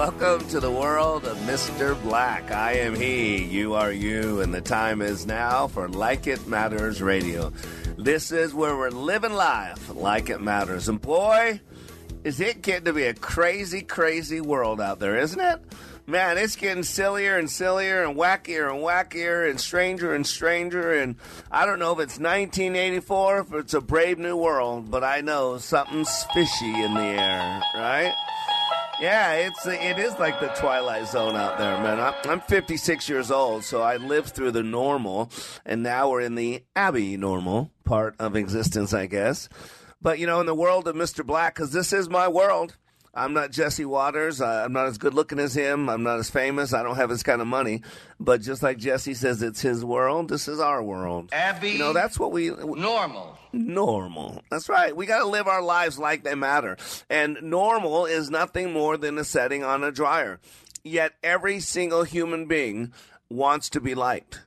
Welcome to the world of Mr. Black. I am he, you are you, and the time is now for Like It Matters Radio. This is where we're living life like it matters. And boy, is it getting to be a crazy, crazy world out there, isn't it? Man, it's getting sillier and sillier and wackier and wackier and stranger and stranger. And I don't know if it's 1984, if it's a brave new world, but I know something's fishy in the air, right? Yeah, it's it is like the twilight zone out there, man. I'm 56 years old, so I lived through the normal, and now we're in the Abby normal part of existence, I guess. But you know, in the world of Mr. Black, because this is my world. I'm not Jesse Watters. I'm not as good looking as him. I'm not as famous. I don't have his kind of money. But just like Jesse says, it's his world. This is our world. Abby. You know, that's what we. Normal. Normal. That's right. We got to live our lives like they matter. And normal is nothing more than a setting on a dryer. Yet every single human being wants to be liked.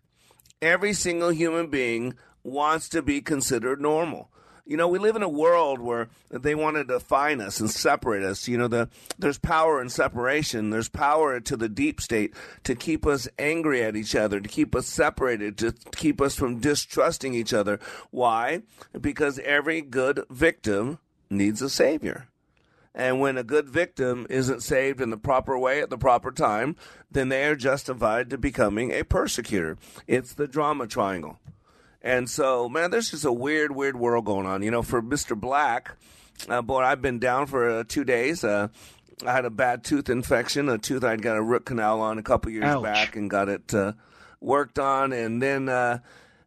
Every single human being wants to be considered normal. You know, we live in a world where they want to define us and separate us. You know, the, there's power in separation. There's power to the deep state to keep us angry at each other, to keep us separated, to keep us from distrusting each other. Why? Because every good victim needs a savior. And when a good victim isn't saved in the proper way at the proper time, then they are justified to becoming a persecutor. It's the drama triangle. And so, man, there's just a weird, weird world going on. You know, for Mr. Black, uh, boy, I've been down for uh, two days. Uh, I had a bad tooth infection, a tooth I'd got a root canal on a couple years Ouch. back and got it uh, worked on. And then uh,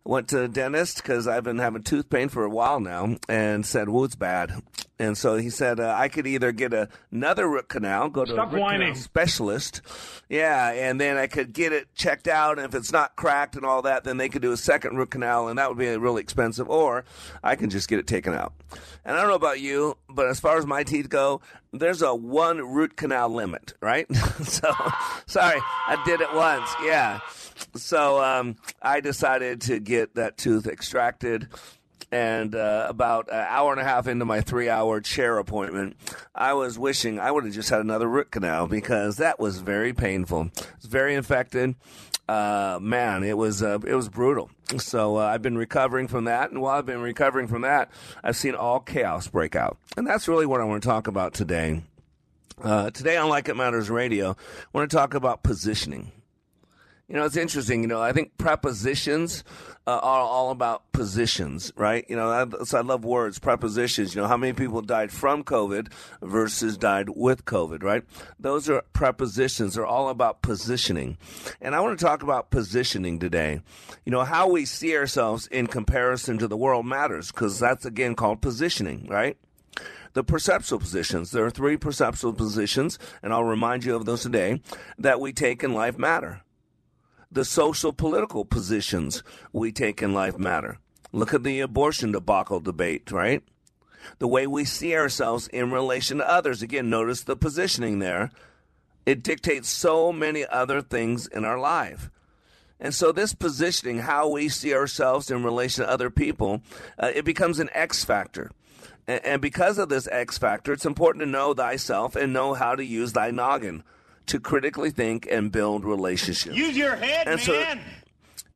went to the dentist because I've been having tooth pain for a while now and said, well, it's bad. And so he said uh, I could either get a, another root canal, go to Stop a root whining. canal specialist, yeah, and then I could get it checked out. And if it's not cracked and all that, then they could do a second root canal, and that would be really expensive. Or I can just get it taken out. And I don't know about you, but as far as my teeth go, there's a one root canal limit, right? so sorry, I did it once, yeah. So um, I decided to get that tooth extracted. And uh, about an hour and a half into my three hour chair appointment, I was wishing I would have just had another root canal because that was very painful. It's very infected. Uh, man, it was uh, it was brutal. So uh, I've been recovering from that, and while I've been recovering from that, I've seen all chaos break out, and that's really what I want to talk about today. Uh, today on Like It Matters Radio, I want to talk about positioning. You know, it's interesting. You know, I think prepositions uh, are all about positions, right? You know, I, so I love words, prepositions. You know, how many people died from COVID versus died with COVID, right? Those are prepositions. They're all about positioning. And I want to talk about positioning today. You know, how we see ourselves in comparison to the world matters because that's again called positioning, right? the perceptual positions. There are three perceptual positions, and I'll remind you of those today, that we take in life matter. The social political positions we take in life matter. Look at the abortion debacle debate, right? The way we see ourselves in relation to others. Again, notice the positioning there. It dictates so many other things in our life. And so, this positioning, how we see ourselves in relation to other people, uh, it becomes an X factor. And, and because of this X factor, it's important to know thyself and know how to use thy noggin to critically think and build relationships. Use your head, And so- man.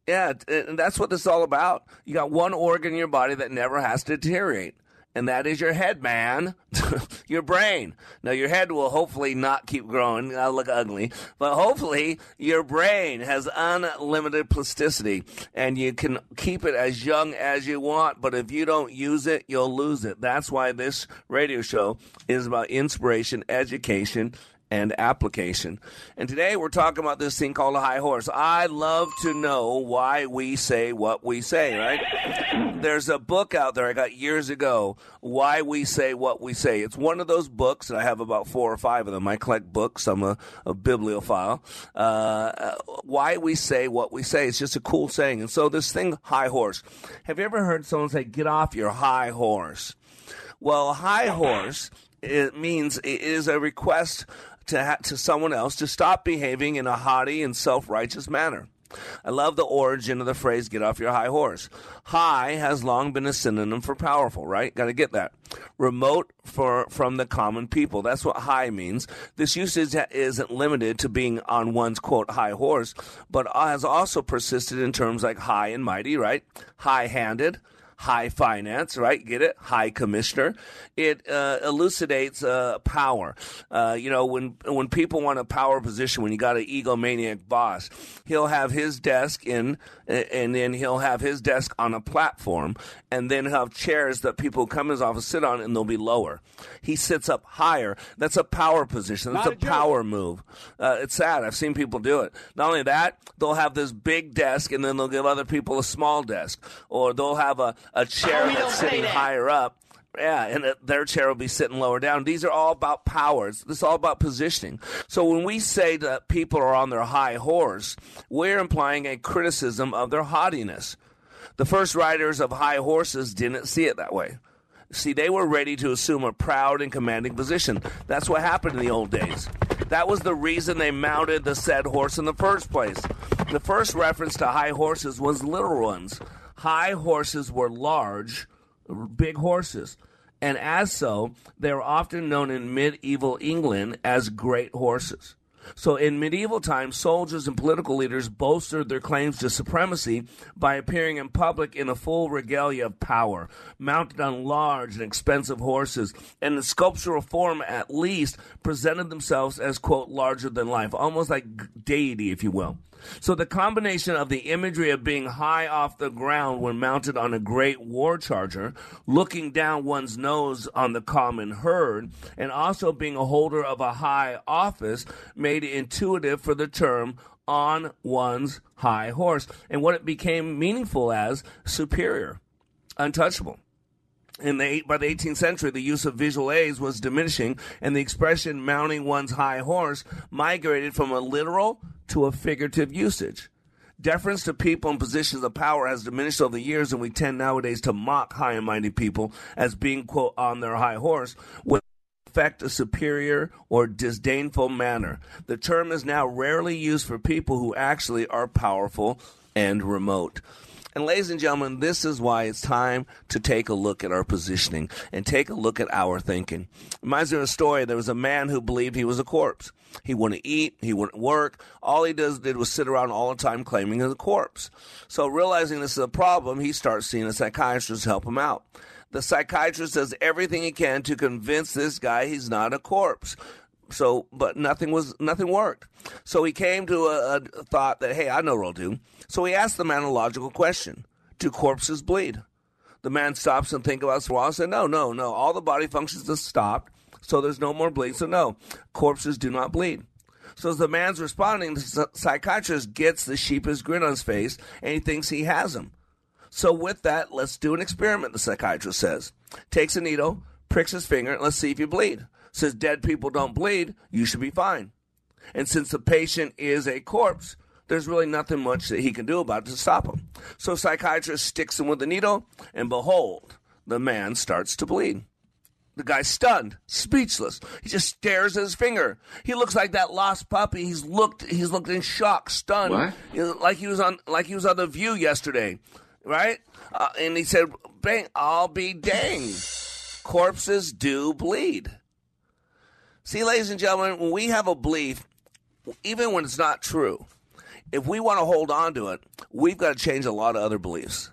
Yeah, and that's what this is all about. You got one organ in your body that never has to deteriorate. and that is your head, man. your brain. Now, your head will hopefully not keep growing. I'll look ugly. But hopefully, your brain has unlimited plasticity and you can keep it as young as you want. But if you don't use it, you'll lose it. That's why this radio show is about inspiration, education, and application. And today we're talking about this thing called a high horse. I love to know why we say what we say, right? There's a book out there I got years ago, Why We Say What We Say. It's one of those books, and I have about four or five of them. I collect books, I'm a, a bibliophile. Uh, why We Say What We Say. It's just a cool saying. And so this thing, high horse. Have you ever heard someone say, get off your high horse? Well, high horse it means it is a request to, ha- to someone else to stop behaving in a haughty and self righteous manner. I love the origin of the phrase get off your high horse. High has long been a synonym for powerful, right? Got to get that. Remote for from the common people. That's what high means. This usage isn't limited to being on one's quote high horse, but uh, has also persisted in terms like high and mighty, right? High-handed, high finance, right? Get it? High commissioner. It uh, elucidates uh, power. Uh, you know, when when people want a power position, when you got an egomaniac boss, he'll have his desk in, and then he'll have his desk on a platform, and then have chairs that people come in his office sit on, and they'll be lower. He sits up higher. That's a power position. That's a, a power move. Uh, it's sad. I've seen people do it. Not only that, they'll have this big desk, and then they'll give other people a small desk, or they'll have a, a chair Oh, that's sitting that. higher up. Yeah, and their chair will be sitting lower down. These are all about powers. This is all about positioning. So when we say that people are on their high horse, we're implying a criticism of their haughtiness. The first riders of high horses didn't see it that way. See, they were ready to assume a proud and commanding position. That's what happened in the old days. That was the reason they mounted the said horse in the first place. The first reference to high horses was little ones. High horses were large, big horses. And as so, they were often known in medieval England as great horses. So in medieval times, soldiers and political leaders bolstered their claims to supremacy by appearing in public in a full regalia of power, mounted on large and expensive horses, and in sculptural form at least presented themselves as, quote, larger than life, almost like deity, if you will. So the combination of the imagery of being high off the ground when mounted on a great war charger, looking down one's nose on the common herd, and also being a holder of a high office made it intuitive for the term on one's high horse, and what it became meaningful as superior, untouchable. In the by the 18th century, the use of visual aids was diminishing, and the expression mounting one's high horse migrated from a literal to a figurative usage. Deference to people in positions of power has diminished over the years, and we tend nowadays to mock high and mighty people as being, quote, on their high horse, with affect a superior or disdainful manner. The term is now rarely used for people who actually are powerful and remote. And ladies and gentlemen, this is why it's time to take a look at our positioning and take a look at our thinking. Reminds me of a story. There was a man who believed he was a corpse. He wouldn't eat. He wouldn't work. All he does, did was sit around all the time claiming he's a corpse. So realizing this is a problem, he starts seeing a psychiatrist to help him out. The psychiatrist does everything he can to convince this guy he's not a corpse. So, but nothing was nothing worked. So he came to a, a thought that hey, I know what I'll do. So he asked the man a logical question: Do corpses bleed? The man stops and thinks about it for a while and said, No, no, no. All the body functions have stopped, so there's no more bleed. So no, corpses do not bleed. So as the man's responding, the psychiatrist gets the sheepish grin on his face and he thinks he has him. So with that, let's do an experiment, the psychiatrist says. Takes a needle, pricks his finger, and let's see if you bleed. Says dead people don't bleed, you should be fine. And since the patient is a corpse, there's really nothing much that he can do about it to stop him. So psychiatrist sticks him with the needle, and behold, the man starts to bleed. The guy's stunned, speechless. He just stares at his finger. He looks like that lost puppy. He's looked. He's looked in shock, stunned, What? You know, like he was on, like he was on the View yesterday, right? Uh, and he said, "Bang! I'll be danged. Corpses do bleed." See, ladies and gentlemen, when we have a belief, even when it's not true, if we want to hold on to it, we've got to change a lot of other beliefs.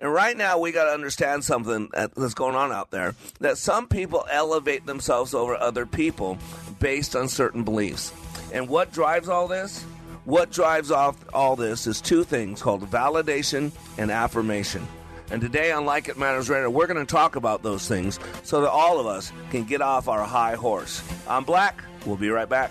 And right now, we got to understand something that's going on out there that some people elevate themselves over other people based on certain beliefs. And what drives all this? What drives off all this is two things called validation and affirmation. And today on Like It Matters Radio, we're going to talk about those things so that all of us can get off our high horse. I'm Black. We'll be right back.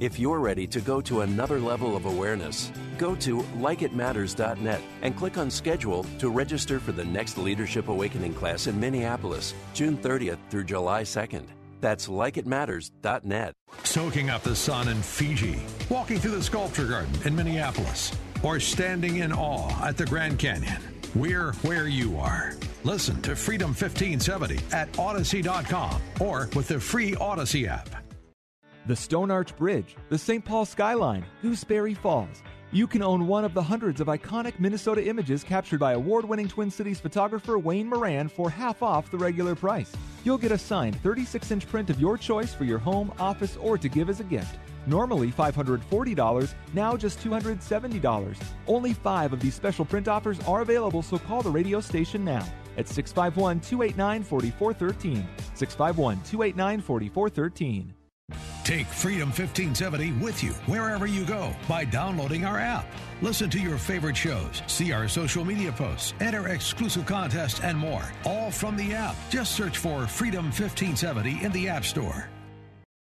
If you're ready to go to another level of awareness, go to likeitmatters.net and click on schedule to register for the next Leadership Awakening class in Minneapolis, June 30th through July 2nd. That's likeitmatters.net. Soaking up the sun in Fiji, walking through the sculpture garden in Minneapolis, or standing in awe at the Grand Canyon. We're where you are. Listen to Freedom 1570 at Audacy.com or with the free Audacy app. The Stone Arch Bridge, the St. Paul skyline, Gooseberry Falls. You can own one of the hundreds of iconic Minnesota images captured by award winning Twin Cities photographer Wayne Moran for half off the regular price. You'll get a signed 36 inch print of your choice for your home, office, or to give as a gift. Normally $540, now just $270. Only five of these special print offers are available, so call the radio station now at 651 289 4413. 651 289 4413. Take Freedom 1570 with you wherever you go by downloading our app. Listen to your favorite shows, see our social media posts, enter exclusive contests, and more. All from the app. Just search for Freedom 1570 in the App Store.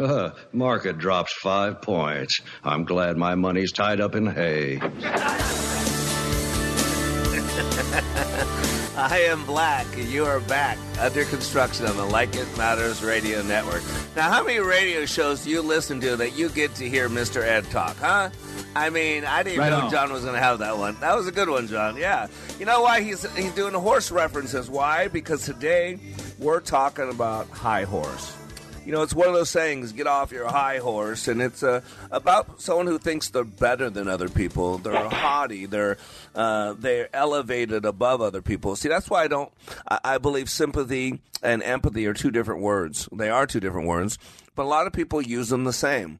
Uh, market drops five points. I'm glad my money's tied up in hay. I am Black. You are back under construction on the Like It Matters Radio Network. Now, how many radio shows do you listen to that you get to hear Mr. Ed talk, huh? I mean, I didn't right know on. John was going to have that one. That was a good one, John. Yeah. You know why he's he's doing the horse references? Why? Because today we're talking about high horse you know, it's one of those sayings, get off your high horse, and it's uh, about someone who thinks they're better than other people. They're haughty. They're uh, they're elevated above other people. See, that's why I don't. I, I believe sympathy and empathy are two different words. They are two different words, but a lot of people use them the same.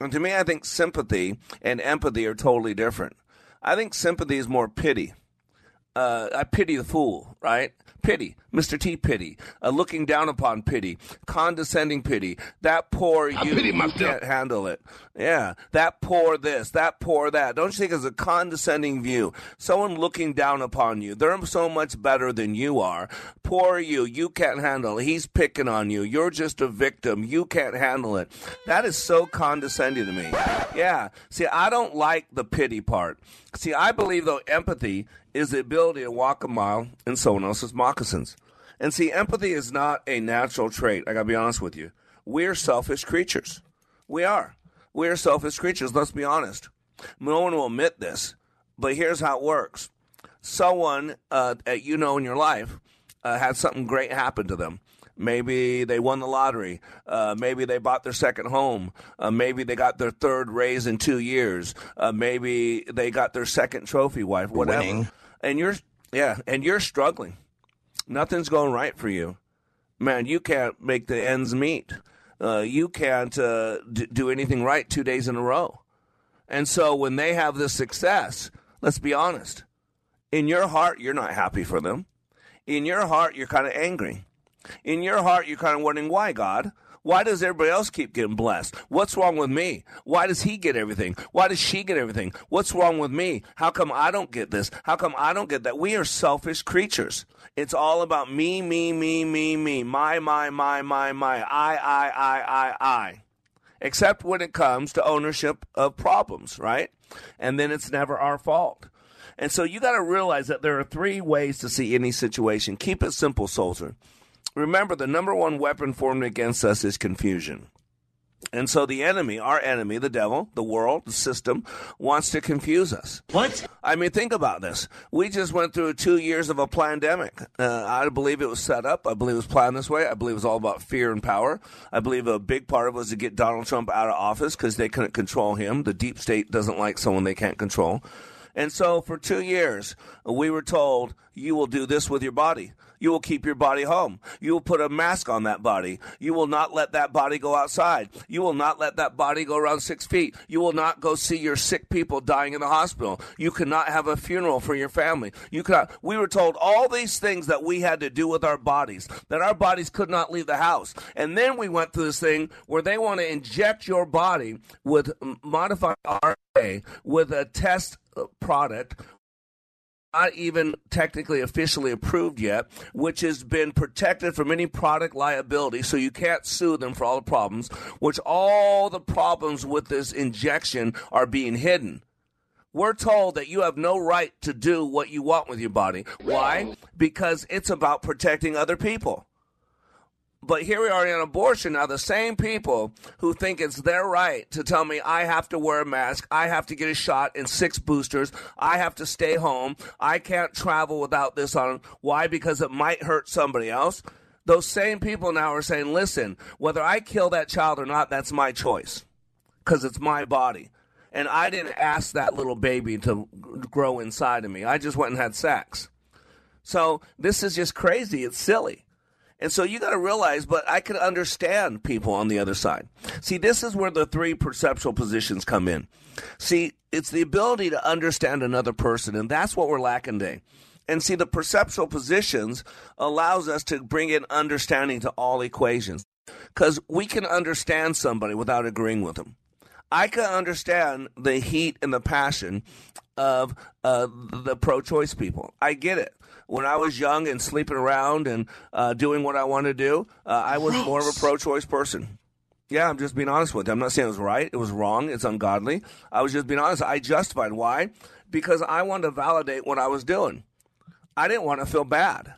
And to me, I think sympathy and empathy are totally different. I think sympathy is more pity. Uh, I pity the fool, right? Pity, Mr. T pity, uh, looking down upon pity, condescending pity. That poor you, you can't handle it. Yeah, that poor this, that poor that. Don't you think it's a condescending view? Someone looking down upon you. They're so much better than you are. Poor you, you can't handle it. He's picking on you. You're just a victim. You can't handle it. That is so condescending to me. Yeah. See, I don't like the pity part. See, I believe though empathy is the ability to walk a mile in someone else's moccasins. And see, empathy is not a natural trait. I got to be honest with you. We're selfish creatures. We are. We're selfish creatures. Let's be honest. No one will admit this, but here's how it works. Someone uh, that you know in your life uh, had something great happen to them. Maybe they won the lottery. Uh, maybe they bought their second home. Uh, maybe they got their third raise in two years. Uh, maybe they got their second trophy wife. Whatever. Winning. And you're yeah, and you're struggling. Nothing's going right for you, man. You can't make the ends meet. Uh, you can't uh, d- do anything right two days in a row. And so when they have this success, let's be honest. In your heart, you're not happy for them. In your heart, you're kind of angry. In your heart, you're kind of wondering, why, God? Why does everybody else keep getting blessed? What's wrong with me? Why does he get everything? Why does she get everything? What's wrong with me? How come I don't get this? How come I don't get that? We are selfish creatures. It's all about me, me, me, me, me, my, my, my, my, my, I, I, I, I, I. Except when it comes to ownership of problems, right? And then it's never our fault. And so you got to realize that there are three ways to see any situation. Keep it simple, soldier. Remember, the number one weapon formed against us is confusion. And so the enemy, our enemy, the devil, the world, the system, wants to confuse us. What? I mean, think about this. We just went through two years of a pandemic. Uh, I believe it was set up. I believe it was planned this way. I believe it was all about fear and power. I believe a big part of it was to get Donald Trump out of office because they couldn't control him. The deep state doesn't like someone they can't control. And so for two years, we were told, you will do this with your body. You will keep your body home. You will put a mask on that body. You will not let that body go outside. You will not let that body go around six feet. You will not go see your sick people dying in the hospital. You cannot have a funeral for your family. You cannot. We were told all these things that we had to do with our bodies, that our bodies could not leave the house. And then we went through this thing where they want to inject your body with modified RNA with a test uh, product not even technically officially approved yet, which has been protected from any product liability, so you can't sue them for all the problems, which all the problems with this injection are being hidden. We're told that you have no right to do what you want with your body. Why? Because it's about protecting other people. But here we are in abortion now. The same people who think it's their right to tell me I have to wear a mask, I have to get a shot in six boosters, I have to stay home, I can't travel without this on. Why? Because it might hurt somebody else. Those same people now are saying, listen, whether I kill that child or not, that's my choice because it's my body. And I didn't ask that little baby to grow inside of me. I just went and had sex. So this is just crazy. It's silly. And so you got to realize, but I can understand people on the other side. See, this is where the three perceptual positions come in. See, it's the ability to understand another person, and that's what we're lacking today. And see, the perceptual positions allows us to bring in understanding to all equations because we can understand somebody without agreeing with them. I can understand the heat and the passion of uh, the pro choice people. I get it when I was young and sleeping around and uh, doing what I wanted to do, uh, I was more of a pro-choice person. Yeah, I'm just being honest with you. I'm not saying it was right. It was wrong. It's ungodly. I was just being honest. I justified. Why? Because I wanted to validate what I was doing. I didn't want to feel bad.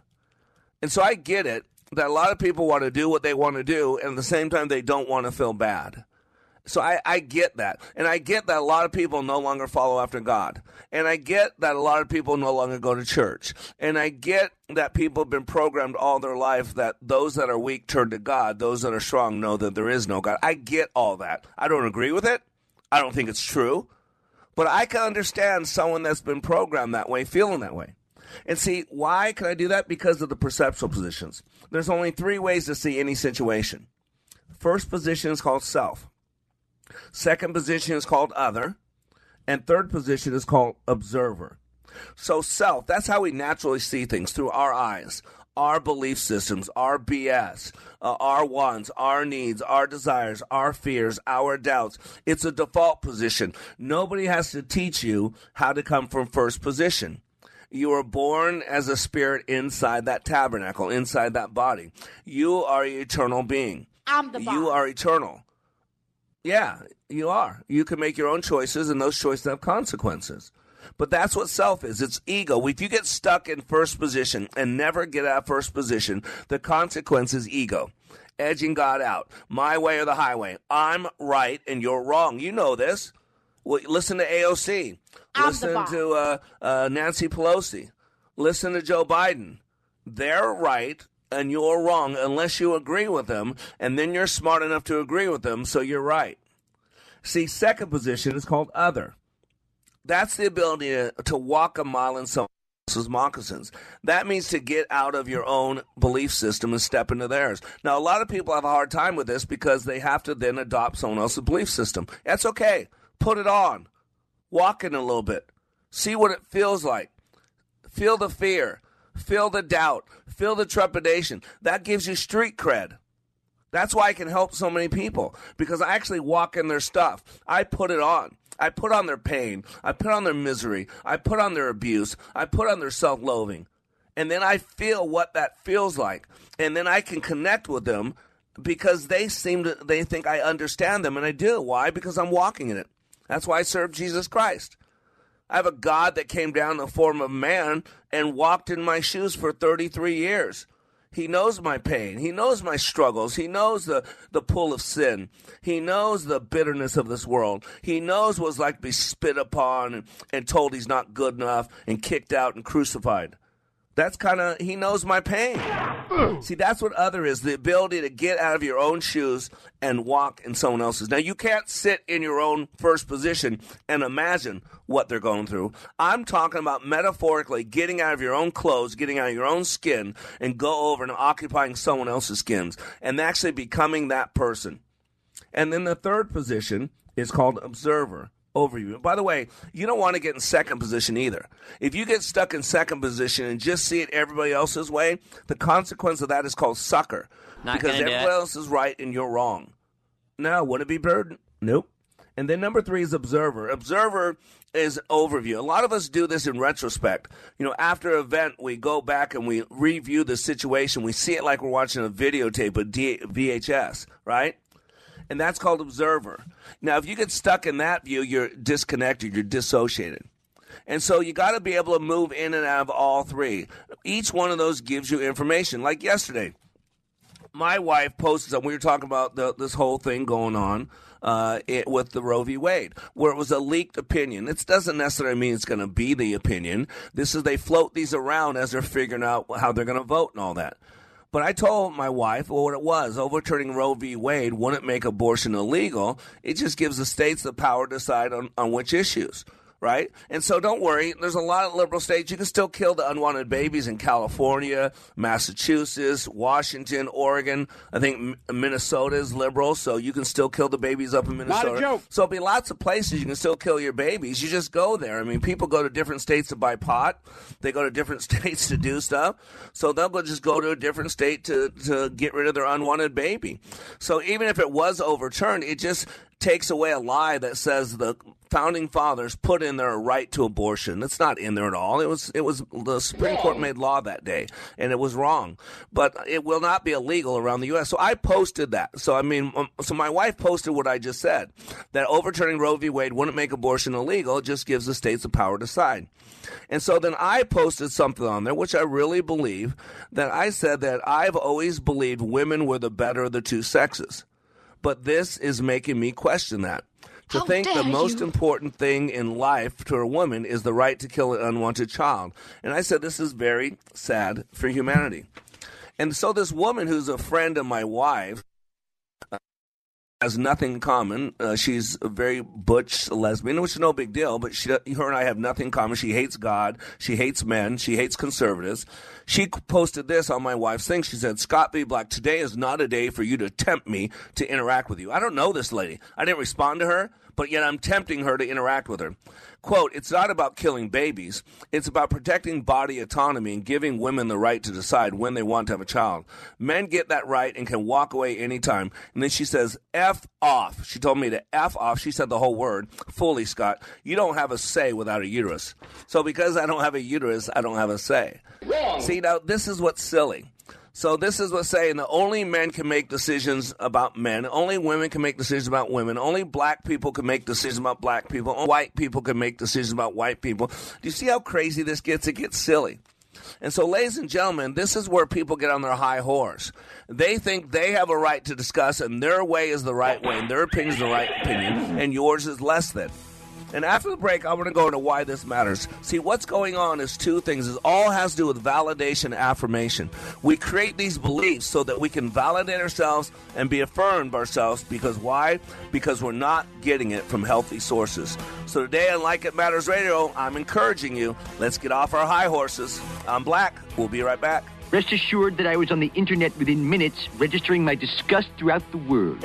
And so I get it that a lot of people want to do what they want to do, and at the same time, they don't want to feel bad. So I, I get that. And I get that a lot of people no longer follow after God. And I get that a lot of people no longer go to church. And I get that people have been programmed all their life that those that are weak turn to God, those that are strong know that there is no God. I get all that. I don't agree with it. I don't think it's true. But I can understand someone that's been programmed that way feeling that way. And see, why can I do that? Because of the perceptual positions. There's only three ways to see any situation. First position is called self. Second position is called other. And third position is called observer. So, self, that's how we naturally see things through our eyes, our belief systems, our BS, uh, our wants, our needs, our desires, our fears, our doubts. It's a default position. Nobody has to teach you how to come from first position. You are born as a spirit inside that tabernacle, inside that body. You are an eternal being. I'm the You are eternal. Yeah, you are. You can make your own choices, and those choices have consequences. But that's what self is. It's ego. If you get stuck in first position and never get out of first position, the consequence is ego. Edging God out. My way or the highway. I'm right and you're wrong. You know this. Well, listen to AOC. I'm listen to uh, uh, Nancy Pelosi. Listen to Joe Biden. They're right and you're wrong unless you agree with them, and then you're smart enough to agree with them, so you're right. See, second position is called other. That's the ability to, to walk a mile in someone else's moccasins. That means to get out of your own belief system and step into theirs. Now, a lot of people have a hard time with this because they have to then adopt someone else's belief system. That's okay. Put it on. Walk in a little bit. See what it feels like. Feel the fear. Feel the doubt. Feel the trepidation. That gives you street cred. That's why I can help so many people because I actually walk in their stuff. I put it on. I put on their pain. I put on their misery. I put on their abuse. I put on their self loathing. And then I feel what that feels like. And then I can connect with them because they seem to, they think I understand them. And I do. Why? Because I'm walking in it. That's why I serve Jesus Christ. I have a God that came down in the form of man and walked in my shoes for 33 years. He knows my pain. He knows my struggles. He knows the, the pull of sin. He knows the bitterness of this world. He knows what it's like to be spit upon and, and told he's not good enough and kicked out and crucified. That's kind of, he knows my pain. See, that's what other is the ability to get out of your own shoes and walk in someone else's. Now, you can't sit in your own first position and imagine what they're going through. I'm talking about metaphorically getting out of your own clothes, getting out of your own skin, and go over and occupying someone else's skins and actually becoming that person. And then the third position is called observer overview. By the way, you don't want to get in second position either. If you get stuck in second position and just see it everybody else's way, the consequence of that is called sucker. Not because everybody else is right and you're wrong. No, would it be burden? Nope. And then number three is observer. Observer is overview. A lot of us do this in retrospect. You know, after an event, we go back and we review the situation. We see it like we're watching a videotape, a D- VHS, right? And that's called observer. Now, if you get stuck in that view, you're disconnected, you're dissociated. And so you got to be able to move in and out of all three. Each one of those gives you information. Like yesterday, my wife posted something. We were talking about the, this whole thing going on uh, it, with the Roe v. Wade, where it was a leaked opinion. It doesn't necessarily mean it's going to be the opinion. This is they float these around as they're figuring out how they're going to vote and all that. But I told my wife well, what it was. Overturning Roe v. Wade wouldn't make abortion illegal. It just gives the states the power to decide on, on which issues. Right? And so don't worry, there's a lot of liberal states. You can still kill the unwanted babies in California, Massachusetts, Washington, Oregon. I think Minnesota is liberal, so you can still kill the babies up in Minnesota. Not a joke. So there'll be lots of places you can still kill your babies. You just go there. I mean, people go to different states to buy pot. They go to different states to do stuff. So they'll go just go to a different state to, to get rid of their unwanted baby. So even if it was overturned, it just takes away a lie that says the founding fathers put in their right to abortion. It's not in there at all. It was it was the Supreme Court made law that day, and it was wrong. But it will not be illegal around the U.S. So I posted that. So I mean, um, so my wife posted what I just said that overturning Roe v. Wade wouldn't make abortion illegal. It just gives the states the power to decide. And so then I posted something on there, which I really believe that I said that I've always believed women were the better of the two sexes but this is making me question that. To How think the most you. important thing in life to a woman is the right to kill an unwanted child. And I said, this is very sad for humanity. And so this woman who's a friend of my wife, has nothing in common. Uh, she's a very butch lesbian, which is no big deal. But she, her and I have nothing in common. She hates God. She hates men. She hates conservatives. She posted this on my wife's thing. She said, "Scott B. Black, today is not a day for you to tempt me to interact with you." I don't know this lady. I didn't respond to her, but yet I'm tempting her to interact with her. Quote, it's not about killing babies. It's about protecting body autonomy and giving women the right to decide when they want to have a child. Men get that right and can walk away anytime. And then she says, F off. She told me to F off. She said the whole word fully, Scott. You don't have a say without a uterus. So because I don't have a uterus, I don't have a say. Wrong. See, now this is what's silly. So this is what's saying that only men can make decisions about men. Only women can make decisions about women. Only black people can make decisions about black people. Only white people can make decisions about white people. Do you see how crazy this gets? It gets silly. And so, ladies and gentlemen, this is where people get on their high horse. They think they have a right to discuss, and their way is the right way, and their opinion is the right opinion, and yours is less than. And after the break, I'm going to go into why this matters. See, what's going on is two things. It all has to do with validation and affirmation. We create these beliefs so that we can validate ourselves and be affirmed ourselves because why? Because we're not getting it from healthy sources. So today on Like It Matters Radio, I'm encouraging you, let's get off our high horses. I'm Black. We'll be right back. Rest assured that I was on the internet within minutes, registering my disgust throughout the world.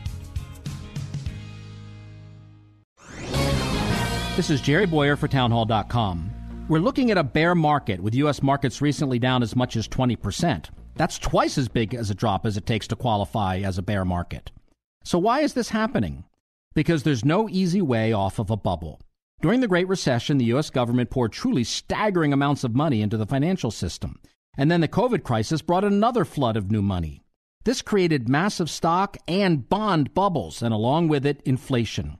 This is Jerry Bowyer for Townhall.com. We're looking at a bear market with U.S. markets recently down as much as 20%. That's twice as big as a drop as it takes to qualify as a bear market. So, why is this happening? Because there's no easy way off of a bubble. During the Great Recession, the U.S. government poured truly staggering amounts of money into the financial system. And then the COVID crisis brought another flood of new money. This created massive stock and bond bubbles, and along with it, inflation.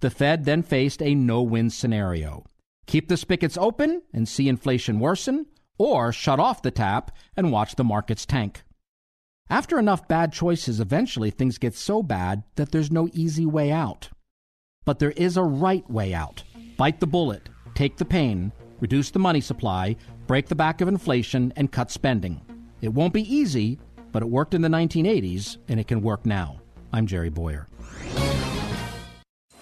The Fed then faced a no win scenario keep the spigots open and see inflation worsen, or shut off the tap and watch the markets tank. After enough bad choices, eventually things get so bad that there's no easy way out. But there is a right way out. Bite the bullet, take the pain, reduce the money supply, break the back of inflation, and cut spending. It won't be easy, but it worked in the 1980s, and it can work now. I'm Jerry Bowyer.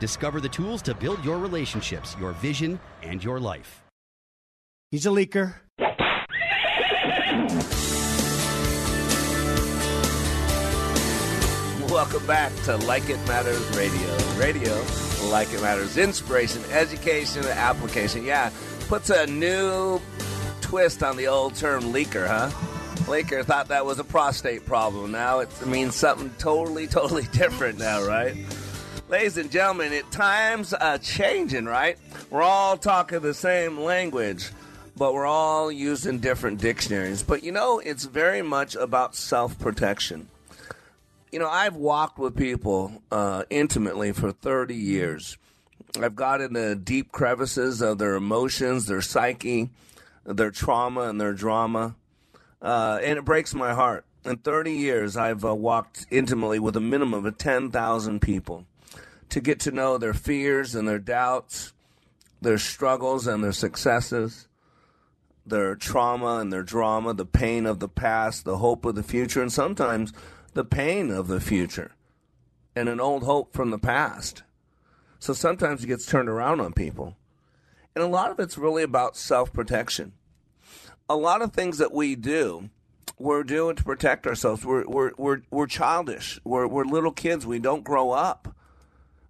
Discover the tools to build your relationships, your vision, and your life. He's a leaker. Welcome back to Like It Matters Radio. Radio, like it matters, inspiration, education, application. Yeah, puts a new twist on the old term leaker, huh? Leaker thought that was a prostate problem. Now it means something totally, totally different now, right? Ladies and gentlemen, it times are changing, right? We're all talking the same language, but we're all using different dictionaries. But you know, it's very much about self protection. You know, I've walked with people uh, intimately for 30 years. I've got in the deep crevices of their emotions, their psyche, their trauma, and their drama. Uh, and it breaks my heart. In 30 years, I've uh, walked intimately with a minimum of 10,000 people to get to know their fears and their doubts, their struggles and their successes, their trauma and their drama, the pain of the past, the hope of the future, and sometimes the pain of the future and an old hope from the past. So sometimes it gets turned around on people. And a lot of it's really about self protection. A lot of things that we do, we're doing to protect ourselves. We're, we're, we're, we're childish. We're, we're little kids. We don't grow up.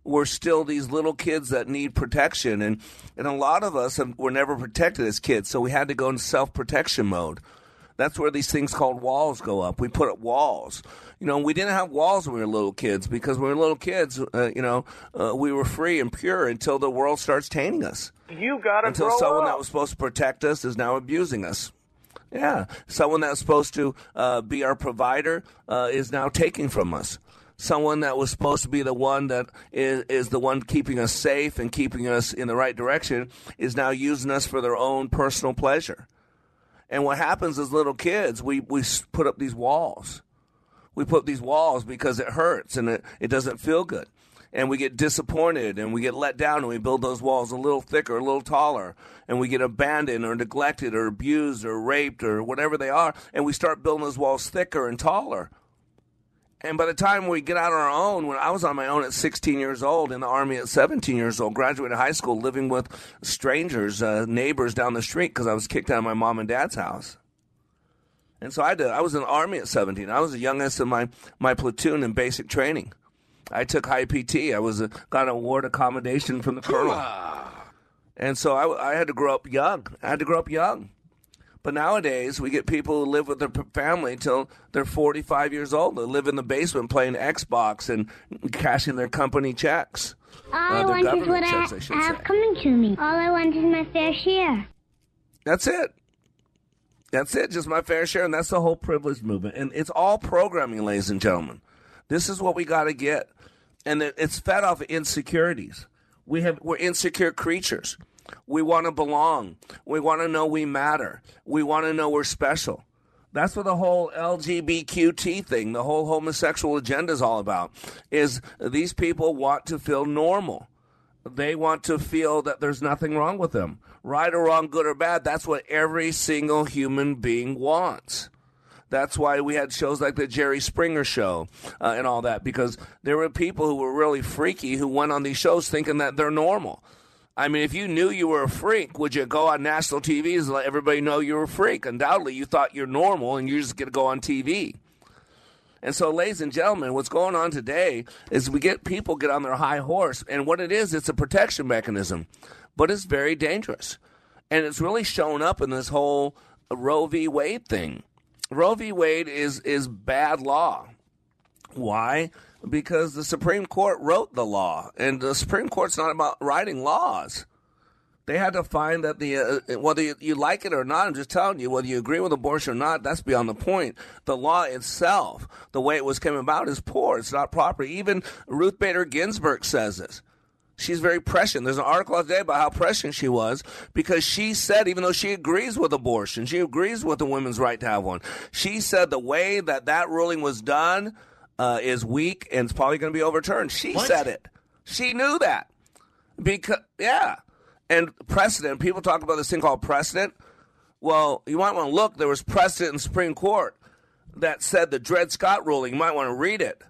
We're still these little kids that need protection. And, and a lot of us have, were never protected as kids. So we had to go into self protection mode. That's where these things called walls go up. We put up walls. You know, we didn't have walls when we were little kids because when we were little kids, uh, you know, uh, we were free and pure until the world starts tainting us. You gotta Until grow someone up. that was supposed to protect us is now abusing us. Yeah, someone that was supposed to uh, be our provider uh, is now taking from us. Someone that was supposed to be the one that is, is the one keeping us safe and keeping us in the right direction is now using us for their own personal pleasure. And what happens as little kids, we, we put up these walls. We put these walls because it hurts and it, it doesn't feel good. And we get disappointed and we get let down and we build those walls a little thicker, a little taller. And we get abandoned or neglected or abused or raped or whatever they are. And we start building those walls thicker and taller. And by the time we get out on our own, when I was on my own at 16 years old, in the army at 17 years old, graduated high school, living with strangers, uh, neighbors down the street because I was kicked out of my mom and dad's house. And so I did. I was in the army at 17. I was the youngest in my, my platoon in basic training. I took high PT. I was a, got an award accommodation from the colonel. And so I, I had to grow up young. I had to grow up young. But nowadays, we get people who live with their family till they're 45 years old. They live in the basement playing Xbox and cashing their company checks. All Uh, I is what I checks, I should have say. coming to me. All I want is my fair share. That's it. That's it. Just my fair share. And that's the whole privilege movement. And it's all programming, ladies and gentlemen. This is what we got to get. And it's fed off of insecurities. We have, we're insecure creatures. We want to belong. We want to know we matter. We want to know we're special. That's what the whole LGBTQT thing, the whole homosexual agenda is all about. Is these people want to feel normal. They want to feel that there's nothing wrong with them. Right or wrong, good or bad, that's what every single human being wants. That's why we had shows like the Jerry Springer show uh, and all that, because there were people who were really freaky who went on these shows thinking that they're normal. I mean, if you knew you were a freak, would you go on national TV and let everybody know you were a freak? Undoubtedly, you thought you're normal and you're just going to go on TV. And so, ladies and gentlemen, what's going on today is we get people get on their high horse, and what it is, it's a protection mechanism, but it's very dangerous, and it's really shown up in this whole Roe v. Wade thing. Roe v. Wade is is bad law. Why? Because the Supreme Court wrote the law, and the Supreme Court's not about writing laws. They had to find that the uh, whether you, you like it or not. I'm just telling you whether you agree with abortion or not. That's beyond the point. The law itself, the way it was came about, is poor. It's not proper. Even Ruth Bader Ginsburg says this. She's very prescient. There's an article today about how prescient she was because she said, even though she agrees with abortion, she agrees with the women's right to have one. She said the way that that ruling was done uh, is weak and it's probably going to be overturned. She said it. She knew that because yeah. And precedent. People talk about this thing called precedent. Well, you might want to look. There was precedent in the Supreme Court that said the Dred Scott ruling. You might want to read it.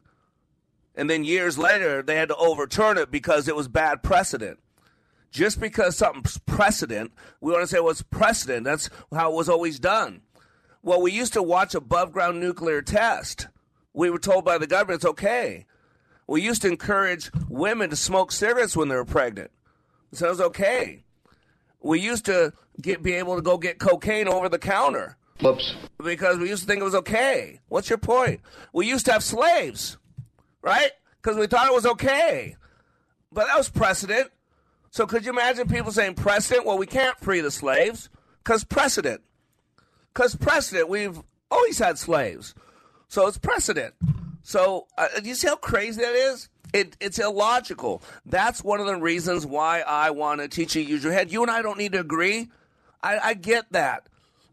And then years later, they had to overturn it because it was bad precedent. Just because something's precedent, we want to say, well, it's precedent. That's how it was always done. Well, we used to watch above ground nuclear test. We were told by the government it's okay. We used to encourage women to smoke cigarettes when they were pregnant. So it was okay. We used to get be able to go get cocaine over the counter. Whoops. Because we used to think it was okay. What's your point? We used to have slaves, right? Because we thought it was okay. But that was precedent. So could you imagine people saying precedent? Well, we can't free the slaves because precedent. Because precedent, we've always had slaves. So it's precedent. So uh, do you see how crazy that is? It, it's illogical. That's one of the reasons why I want to teach you use your head. You and I don't need to agree. I, I get that.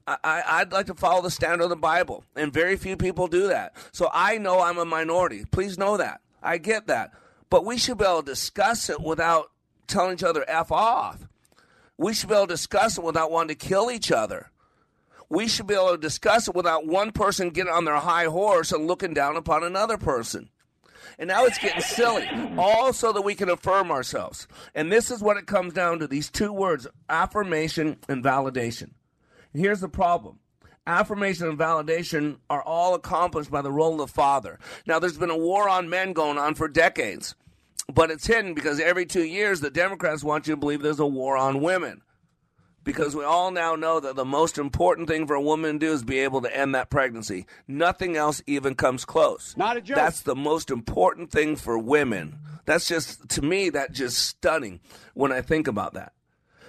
I, I'd like to follow the standard of the Bible, and very few people do that. So I know I'm a minority. Please know that. I get that. But we should be able to discuss it without telling each other F off. We should be able to discuss it without wanting to kill each other. We should be able to discuss it without one person getting on their high horse and looking down upon another person. And now it's getting silly, all so that we can affirm ourselves. And this is what it comes down to these two words affirmation and validation. And here's the problem affirmation and validation are all accomplished by the role of the father. Now, there's been a war on men going on for decades, but it's hidden because every two years the Democrats want you to believe there's a war on women. Because we all now know that the most important thing for a woman to do is be able to end that pregnancy. Nothing else even comes close. Not a joke. That's the most important thing for women. That's just, to me, that's just stunning when I think about that.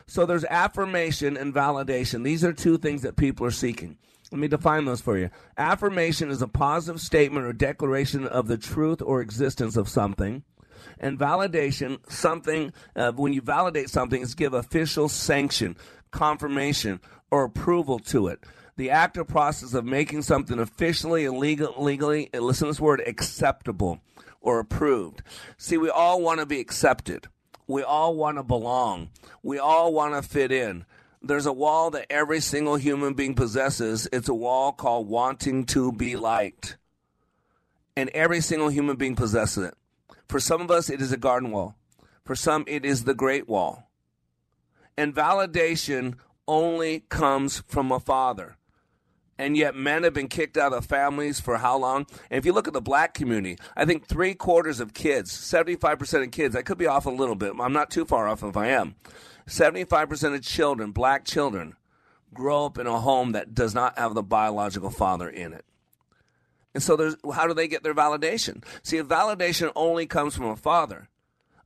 So there's affirmation and validation. These are two things that people are seeking. Let me define those for you. Affirmation is a positive statement or declaration of the truth or existence of something. And validation, something, uh, when you validate something, is give official sanction, confirmation, or approval to it. The active process of making something officially and legal, legally, and listen to this word, acceptable or approved. See, we all want to be accepted. We all want to belong. We all want to fit in. There's a wall that every single human being possesses. It's a wall called wanting to be liked. And every single human being possesses it. For some of us, it is a garden wall. For some, it is the great wall. And validation only comes from a father. And yet, men have been kicked out of families for how long? And if you look at the black community, I think three quarters of kids, 75% of kids, I could be off a little bit, I'm not too far off if I am. 75% of children, black children, grow up in a home that does not have the biological father in it. And so, how do they get their validation? See, if validation only comes from a father,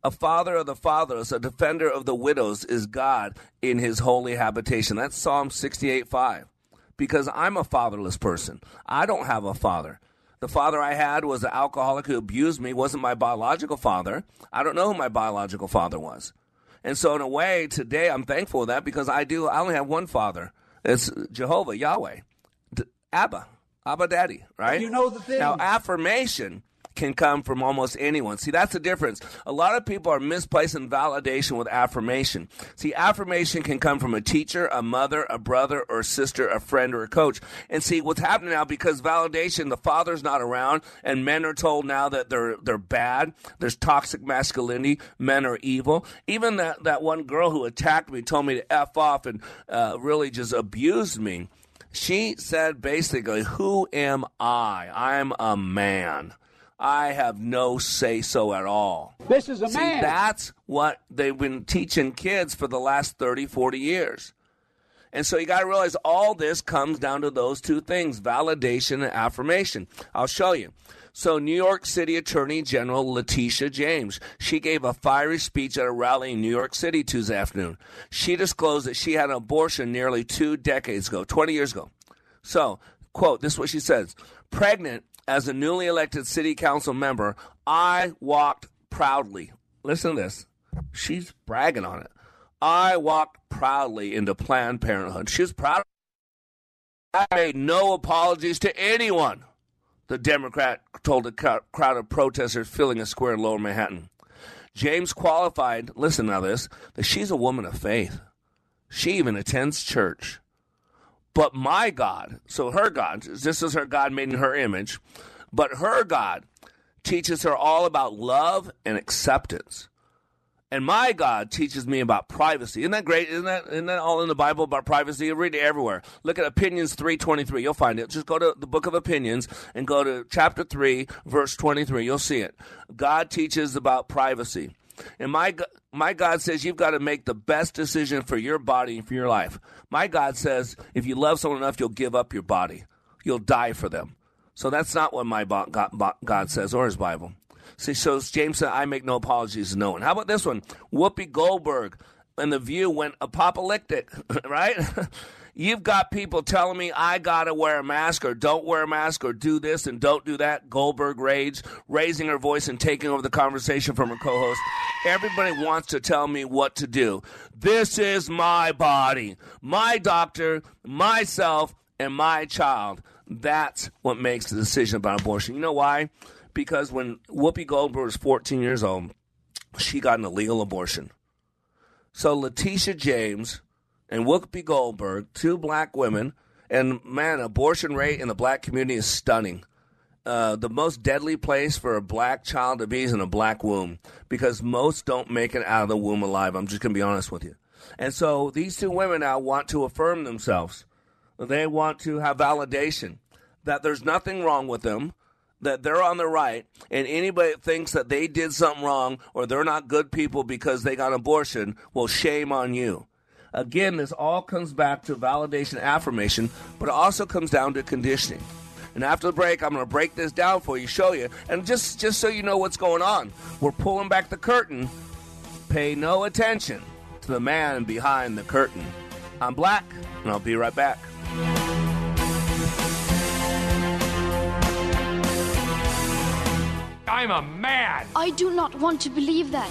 a father of the fatherless, a defender of the widows is God in his holy habitation. That's Psalm 68 5 because I'm a fatherless person. I don't have a father. The father I had was an alcoholic who abused me, wasn't my biological father. I don't know who my biological father was. And so, in a way, today I'm thankful for that because I do, I only have one father. It's Jehovah, Yahweh, Abba, Abba Daddy, right? You know the thing. Now, affirmation can come from almost anyone. See, that's the difference. A lot of people are misplacing validation with affirmation. See, affirmation can come from a teacher, a mother, a brother, or sister, a friend, or a coach. And see, what's happening now because validation, the father's not around, and men are told now that they're they're bad. There's toxic masculinity. Men are evil. Even that that one girl who attacked me told me to f off and uh, really just abused me. She said basically, "Who am I? I'm a man." I have no say so at all. This is a See, man. that's what they've been teaching kids for the last 30, 40 years. And so you got to realize all this comes down to those two things validation and affirmation. I'll show you. So, New York City Attorney General Letitia James, she gave a fiery speech at a rally in New York City Tuesday afternoon. She disclosed that she had an abortion nearly two decades ago, 20 years ago. So, quote, this is what she says Pregnant as a newly elected city council member, I walked proudly. Listen to this. She's bragging on it. I walked proudly into Planned Parenthood. She was proud. I made no apologies to anyone, the Democrat told a crowd of protesters filling a square in lower Manhattan. James qualified, listen now this, that she's a woman of faith. She even attends church. But my God, so her God, this is her God made in her image, but her God teaches her all about love and acceptance. And my God teaches me about privacy. Isn't that great? Isn't that, isn't that all in the Bible about privacy? You read it everywhere. Look at Opinions 3.23. You'll find it. Just go to the book of Opinions and go to chapter 3, verse 23. You'll see it. God teaches about privacy. And my, my God says you've got to make the best decision for your body and for your life. My God says if you love someone enough, you'll give up your body. You'll die for them. So that's not what my God says or his Bible. See, so James said, I make no apologies to no one. How about this one? Whoopi Goldberg and The View went apocalyptic, right? You've got people telling me I got to wear a mask or don't wear a mask or do this and don't do that. Goldberg rage, raising her voice and taking over the conversation from her co host. Everybody wants to tell me what to do. This is my body, my doctor, myself, and my child. That's what makes the decision about abortion. You know why? Because when Whoopi Goldberg was 14 years old, she got an illegal abortion. So Letitia James and Whoopi Goldberg, two black women, and man, abortion rate in the black community is stunning. uh, the most deadly place for a black child to be is in a black womb because most don't make it out of the womb alive. I'm just going to be honest with you. And so these two women now want to affirm themselves. They want to have validation that there's nothing wrong with them, that they're on the right, and anybody that thinks that they did something wrong or they're not good people because they got an abortion, well, shame on you. Again, this all comes back to validation, affirmation, but it also comes down to conditioning. And after the break, I'm going to break this down for you, show you, and just just so you know what's going on, we're pulling back the curtain. Pay no attention to the man behind the curtain. I'm Black, and I'll be right back. I'm a man. I do not want to believe that.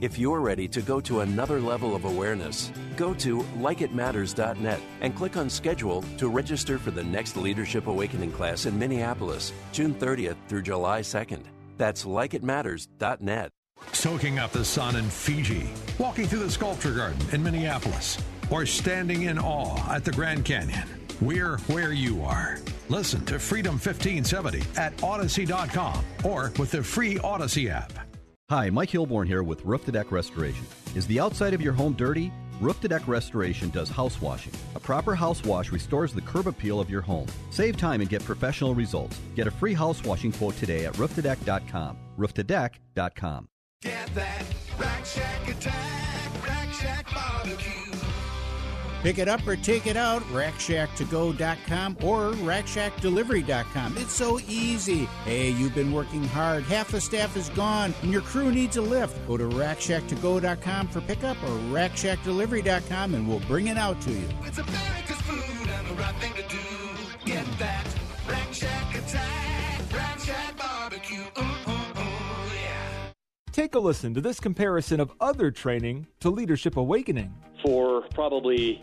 If you're ready to go to another level of awareness, go to likeitmatters.net and click on schedule to register for the next Leadership Awakening class in Minneapolis, June 30th through July 2nd. That's likeitmatters.net. Soaking up the sun in Fiji, walking through the sculpture garden in Minneapolis, or standing in awe at the Grand Canyon. We're where you are. Listen to Freedom 1570 at Odyssey.com or with the free Odyssey app. Hi, Mike Hilborn here with Roof to Deck Restoration. Is the outside of your home dirty? Roof to Deck Restoration does house washing. A proper house wash restores the curb appeal of your home. Save time and get professional results. Get a free house washing quote today at rooftodeck.com. Rooftodeck.com. Get that Rack Shack attack, Rack Shack barbecue. Pick it up or take it out, rackshacktogo.com or rackshackdelivery.com. It's so easy. Hey, you've been working hard. Half the staff is gone and your crew needs a lift. Go to rackshacktogo.com for pickup or rackshackdelivery.com and we'll bring it out to you. It's America's food and the right thing to do. Get that Rack Shack attack, Rack Shack barbecue. Ooh, ooh, ooh, yeah. Take a listen to this comparison of other training to Leadership Awakening. For probably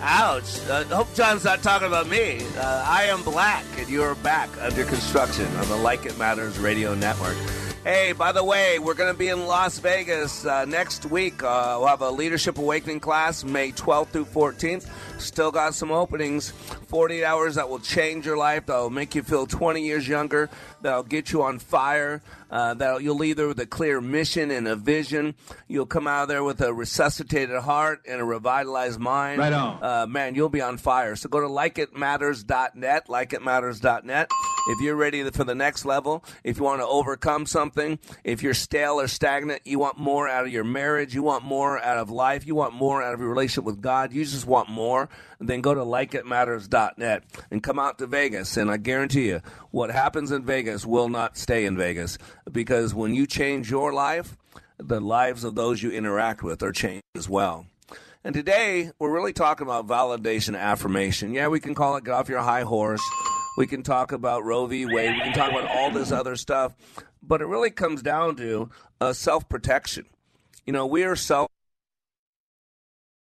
Ouch. Uh, hope John's not talking about me. Uh, I am black, and you're back under construction on the Like It Matters radio network. Hey, by the way, we're going to be in Las Vegas uh, next week. Uh, we'll have a Leadership Awakening class May 12th through 14th. Still got some openings. 48 hours that will change your life, that'll make you feel 20 years younger, that'll get you on fire, uh, that you'll leave there with a clear mission and a vision. You'll come out of there with a resuscitated heart and a revitalized mind. Right on. Uh, man, you'll be on fire. So go to likeitmatters.net, likeitmatters.net. If you're ready for the next level, if you want to overcome something, if you're stale or stagnant, you want more out of your marriage, you want more out of life, you want more out of your relationship with God, you just want more, then go to likeitmatters.net and come out to Vegas. And I guarantee you, what happens in Vegas will not stay in Vegas because when you change your life, the lives of those you interact with are changed as well. And today, we're really talking about validation affirmation. Yeah, we can call it get off your high horse. We can talk about Roe v. Wade. We can talk about all this other stuff. But it really comes down to uh, self protection. You know, we are self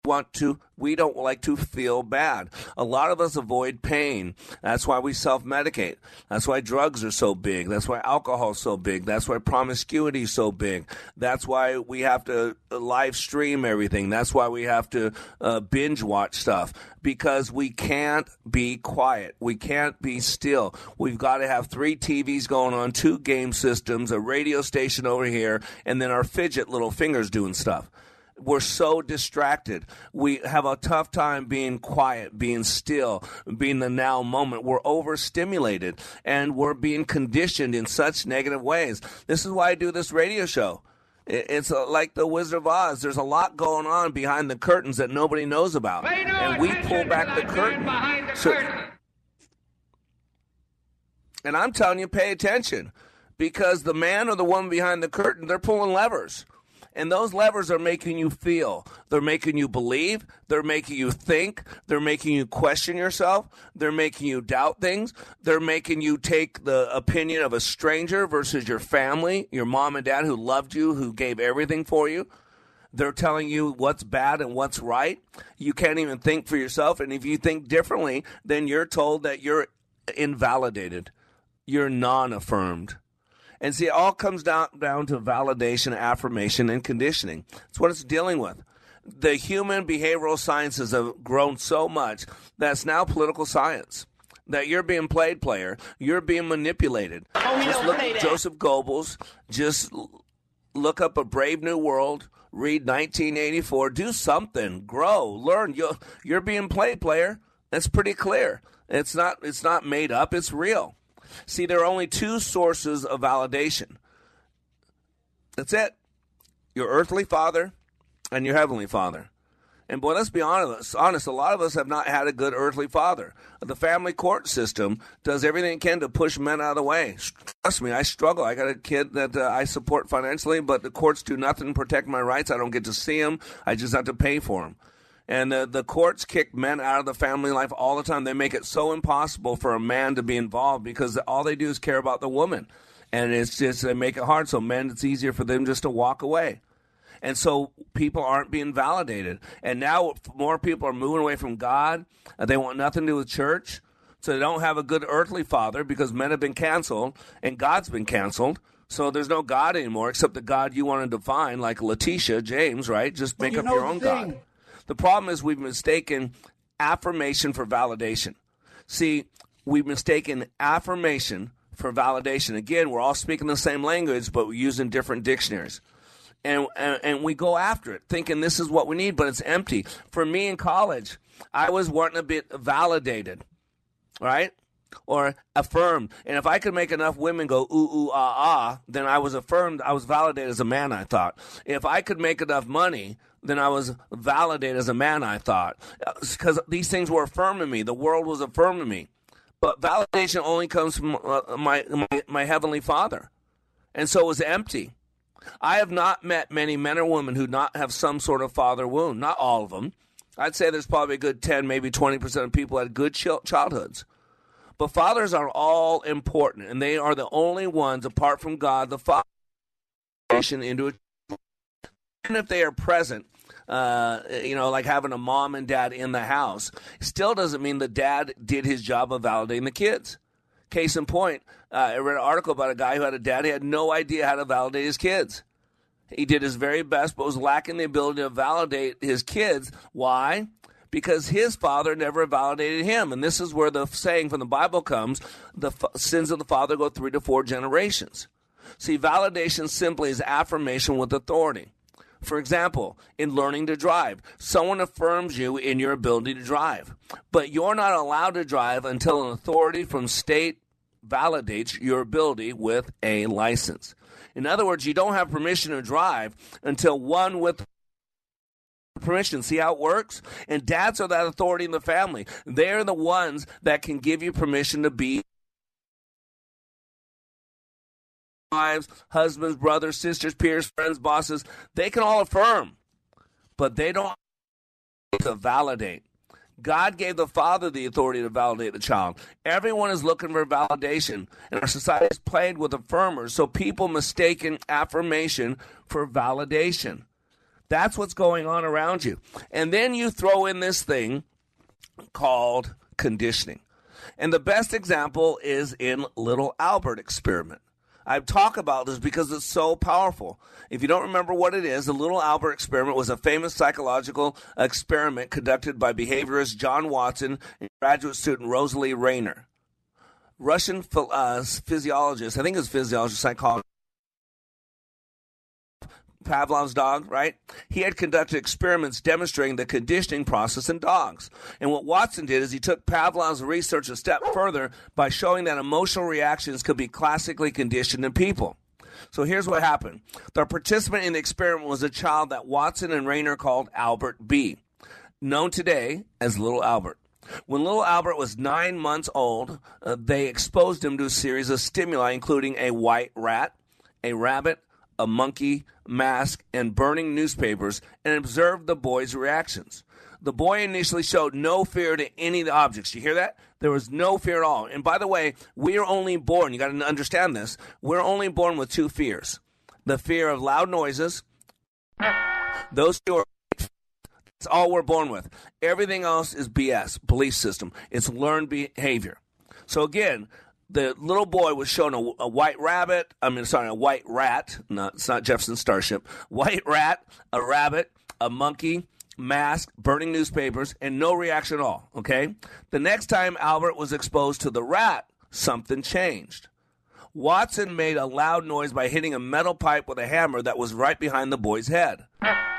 want to we don't like to feel bad. A lot of us avoid pain. That's why we self-medicate. That's why drugs are so big. That's why alcohol is so big. That's why promiscuity is so big. That's why we have to live stream everything. That's why we have to uh, binge watch stuff. Because we can't be quiet. We can't be still. We've got to have three tvs going on two game systems a radio station over here and then our fidget little fingers doing stuff we're so distracted. We have a tough time being quiet, being still, being the now moment. We're overstimulated and we're being conditioned in such negative ways. This is why I do this radio show. It's uh, like the Wizard of Oz. There's a lot going on behind the curtains that nobody knows about. And we pull back the curtain. So, and I'm telling you, pay attention because the man or the woman behind the curtain, they're pulling levers. And those levers are making you feel. They're making you believe. They're making you think. They're making you question yourself. They're making you doubt things. They're making you take the opinion of a stranger versus your family, your mom and dad who loved you, who gave everything for you. They're telling you what's bad and what's right. You can't even think for yourself. And if you think differently, then you're told that you're invalidated. You're non affirmed. And see, it all comes down, down to validation, affirmation, and conditioning. It's what it's dealing with. The human behavioral sciences have grown so much that's now political science. That you're being played, player. You're being manipulated. Oh, we just look at that. Joseph Goebbels. Just look up A Brave New World. Read 1984. Do something. Grow. Learn. You're, you're being played, player. That's pretty clear. It's not. It's not made up. It's real. See, there are only two sources of validation. That's it. Your earthly father and your heavenly father. And boy, let's be honest, honest, a lot of us have not had a good earthly father. The family court system does everything it can to push men out of the way. Trust me, I struggle. I got a kid that uh, I support financially, but the courts do nothing to protect my rights. I don't get to see him. I just have to pay for him. And the, the courts kick men out of the family life all the time. They make it so impossible for a man to be involved because all they do is care about the woman. And it's just, they make it hard. So men, it's easier for them just to walk away. And so people aren't being validated. And now more people are moving away from God. Uh, They want nothing to do with church. So they don't have a good earthly father because men have been canceled and God's been canceled. So there's no God anymore except the God you want to define, like Letitia James, right? Just make you up your own thing. God. The problem is we've mistaken affirmation for validation. See, we've mistaken affirmation for validation. Again, we're all speaking the same language, but we're using different dictionaries. And, and, and we go after it thinking this is what we need, but it's empty. For me in college, I was wanting to be validated, right? Or affirmed. And if I could make enough women go ooh, ooh, ah, ah, then I was affirmed. I was validated as a man, I thought. If I could make enough money, then I was validated as a man, I thought. Because these things were affirming me. The world was affirming me. But validation only comes from uh, my, my, my heavenly father. And so it was empty. I have not met many men or women who not have some sort of father wound. Not all of them. I'd say there's probably a good 10, maybe 20% of people had good childhoods. But fathers are all important, and they are the only ones, apart from God, the father, into a even if they are present, uh, you know, like having a mom and dad in the house, still doesn't mean the dad did his job of validating the kids. Case in point, uh, I read an article about a guy who had a dad who had no idea how to validate his kids. He did his very best, but was lacking the ability to validate his kids. Why? Because his father never validated him. And this is where the saying from the Bible comes the f- sins of the father go three to four generations. See, validation simply is affirmation with authority. For example, in learning to drive, someone affirms you in your ability to drive, but you're not allowed to drive until an authority from state validates your ability with a license. In other words, you don't have permission to drive until one with permission. See how it works? And dads are that authority in the family. They're the ones that can give you permission to be wives, husbands, brothers, sisters, peers, friends, bosses, they can all affirm, but they don't to validate. God gave the father the authority to validate the child. Everyone is looking for validation, and our society is plagued with affirmers, so people mistaken affirmation for validation. That's what's going on around you. And then you throw in this thing called conditioning. And the best example is in Little Albert experiment. I talk about this because it's so powerful. If you don't remember what it is, the Little Albert experiment was a famous psychological experiment conducted by behaviorist John Watson and graduate student Rosalie Rayner. Russian uh, physiologist, I think it's physiologist, psychologist, Pavlov's dog, right? He had conducted experiments demonstrating the conditioning process in dogs. And what Watson did is he took Pavlov's research a step further by showing that emotional reactions could be classically conditioned in people. So here's what happened. The participant in the experiment was a child that Watson and Rayner called Albert B, known today as Little Albert. When little Albert was nine months old, uh, they exposed him to a series of stimuli, including a white rat, a rabbit, a monkey, mask, and burning newspapers and observed the boy's reactions. The boy initially showed no fear to any of the objects. You hear that? There was no fear at all. And by the way, we are only born, you got to understand this, we're only born with two fears the fear of loud noises. Those two are that's all we're born with. Everything else is BS, belief system. It's learned behavior. So again, the little boy was shown a, a, white rabbit. I mean, sorry, a white rat. Not, it's not Jefferson Starship. White rat, a rabbit, a monkey, mask, burning newspapers, and no reaction at all. Okay. The next time Albert was exposed to the rat, something changed. Watson made a loud noise by hitting a metal pipe with a hammer that was right behind the boy's head.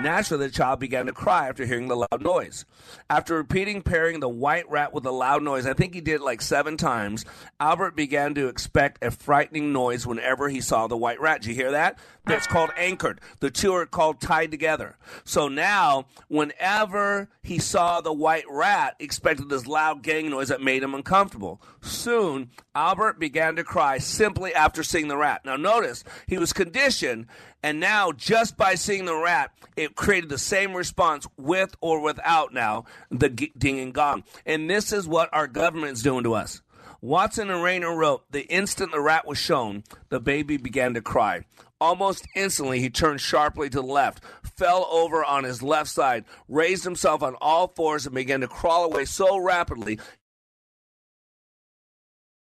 Naturally, the child began to cry after hearing the loud noise. After repeating pairing the white rat with the loud noise, I think he did like seven times, Albert began to expect a frightening noise whenever he saw the white rat. Did you hear that? That's called anchored. The two are called tied together. So now, whenever he saw the white rat, expected this loud gang noise that made him uncomfortable. Soon, Albert began to cry simply after seeing the rat. Now, notice he was conditioned and now, just by seeing the rat, it created the same response with or without now the ding and gong. And this is what our government's doing to us. Watson and Rayner wrote, The instant the rat was shown, the baby began to cry. Almost instantly, he turned sharply to the left, fell over on his left side, raised himself on all fours, and began to crawl away so rapidly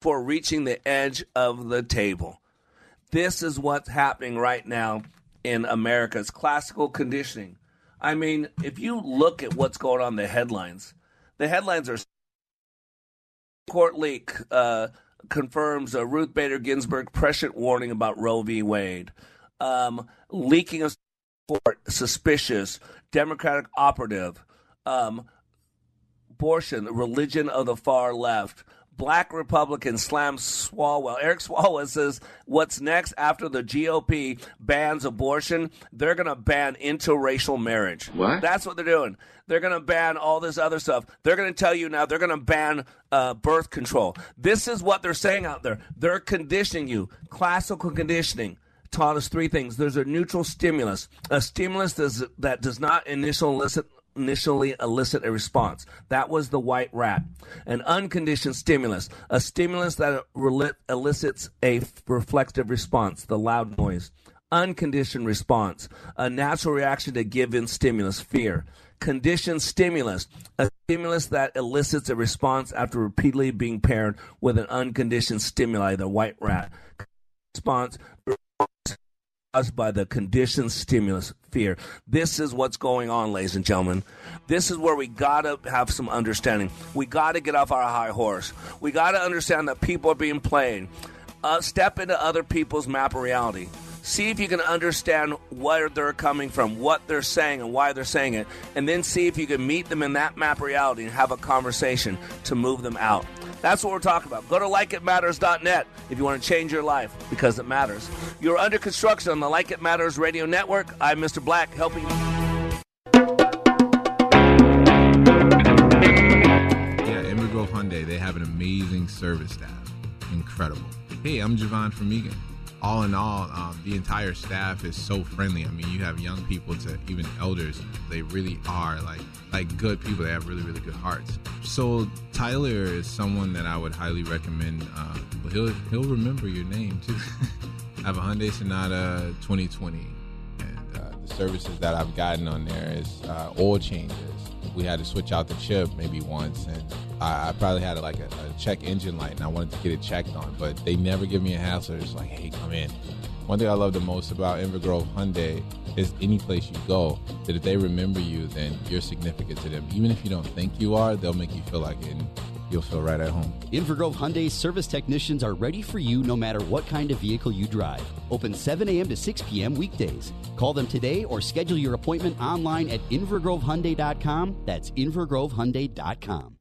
for reaching the edge of the table. This is what's happening right now in America's classical conditioning. I mean, if you look at what's going on in the headlines, the headlines are court leak uh, confirms a Ruth Bader Ginsburg prescient warning about Roe v. Wade. Um, leaking of support, suspicious Democratic operative. Um, abortion, religion of the far left black Republican slams Swalwell. Eric Swalwell says what's next after the GOP bans abortion? They're going to ban interracial marriage. What? That's what they're doing. They're going to ban all this other stuff. They're going to tell you now they're going to ban uh, birth control. This is what they're saying out there. They're conditioning you. Classical conditioning taught us three things. There's a neutral stimulus, a stimulus that does not initially elicit initially elicit a response. That was the white rat. An unconditioned stimulus, a stimulus that elicits a reflective response, the loud noise. Unconditioned response, a natural reaction to given stimulus, fear. Conditioned stimulus, a stimulus that elicits a response after repeatedly being paired with an unconditioned stimuli, the white rat. Response, caused by the conditioned stimulus fear. This is what's going on, ladies and gentlemen. This is where we got to have some understanding. We got to get off our high horse. We got to understand that people are being played. Uh, step into other people's map of reality. See if you can understand where they're coming from, what they're saying, and why they're saying it. And then see if you can meet them in that map reality and have a conversation to move them out. That's what we're talking about. Go to likeitmatters.net if you want to change your life because it matters. You're under construction on the Like It Matters radio network. I'm Mr. Black helping you. Hyundai, they have an amazing service staff. Incredible. Hey, I'm Javon from Eagan. All in all, um, the entire staff is so friendly. I mean, you have young people to even elders. They really are like like good people. They have really really good hearts. So Tyler is someone that I would highly recommend. Uh, he'll he'll remember your name too. I have a Hyundai Sonata 2020, and uh, the services that I've gotten on there is uh, oil changes. We had to switch out the chip maybe once, and I, I probably had like a, a check engine light, and I wanted to get it checked on, but they never give me a hassle. It's like, hey, come in. One thing I love the most about Inver Grove Hyundai is any place you go, that if they remember you, then you're significant to them. Even if you don't think you are, they'll make you feel like it. And you'll feel right at home. Inver Grove Hyundai service technicians are ready for you no matter what kind of vehicle you drive. Open 7 a.m. to 6 p.m. weekdays. Call them today or schedule your appointment online at invergrovehyundai.com. That's invergrovehyundai.com.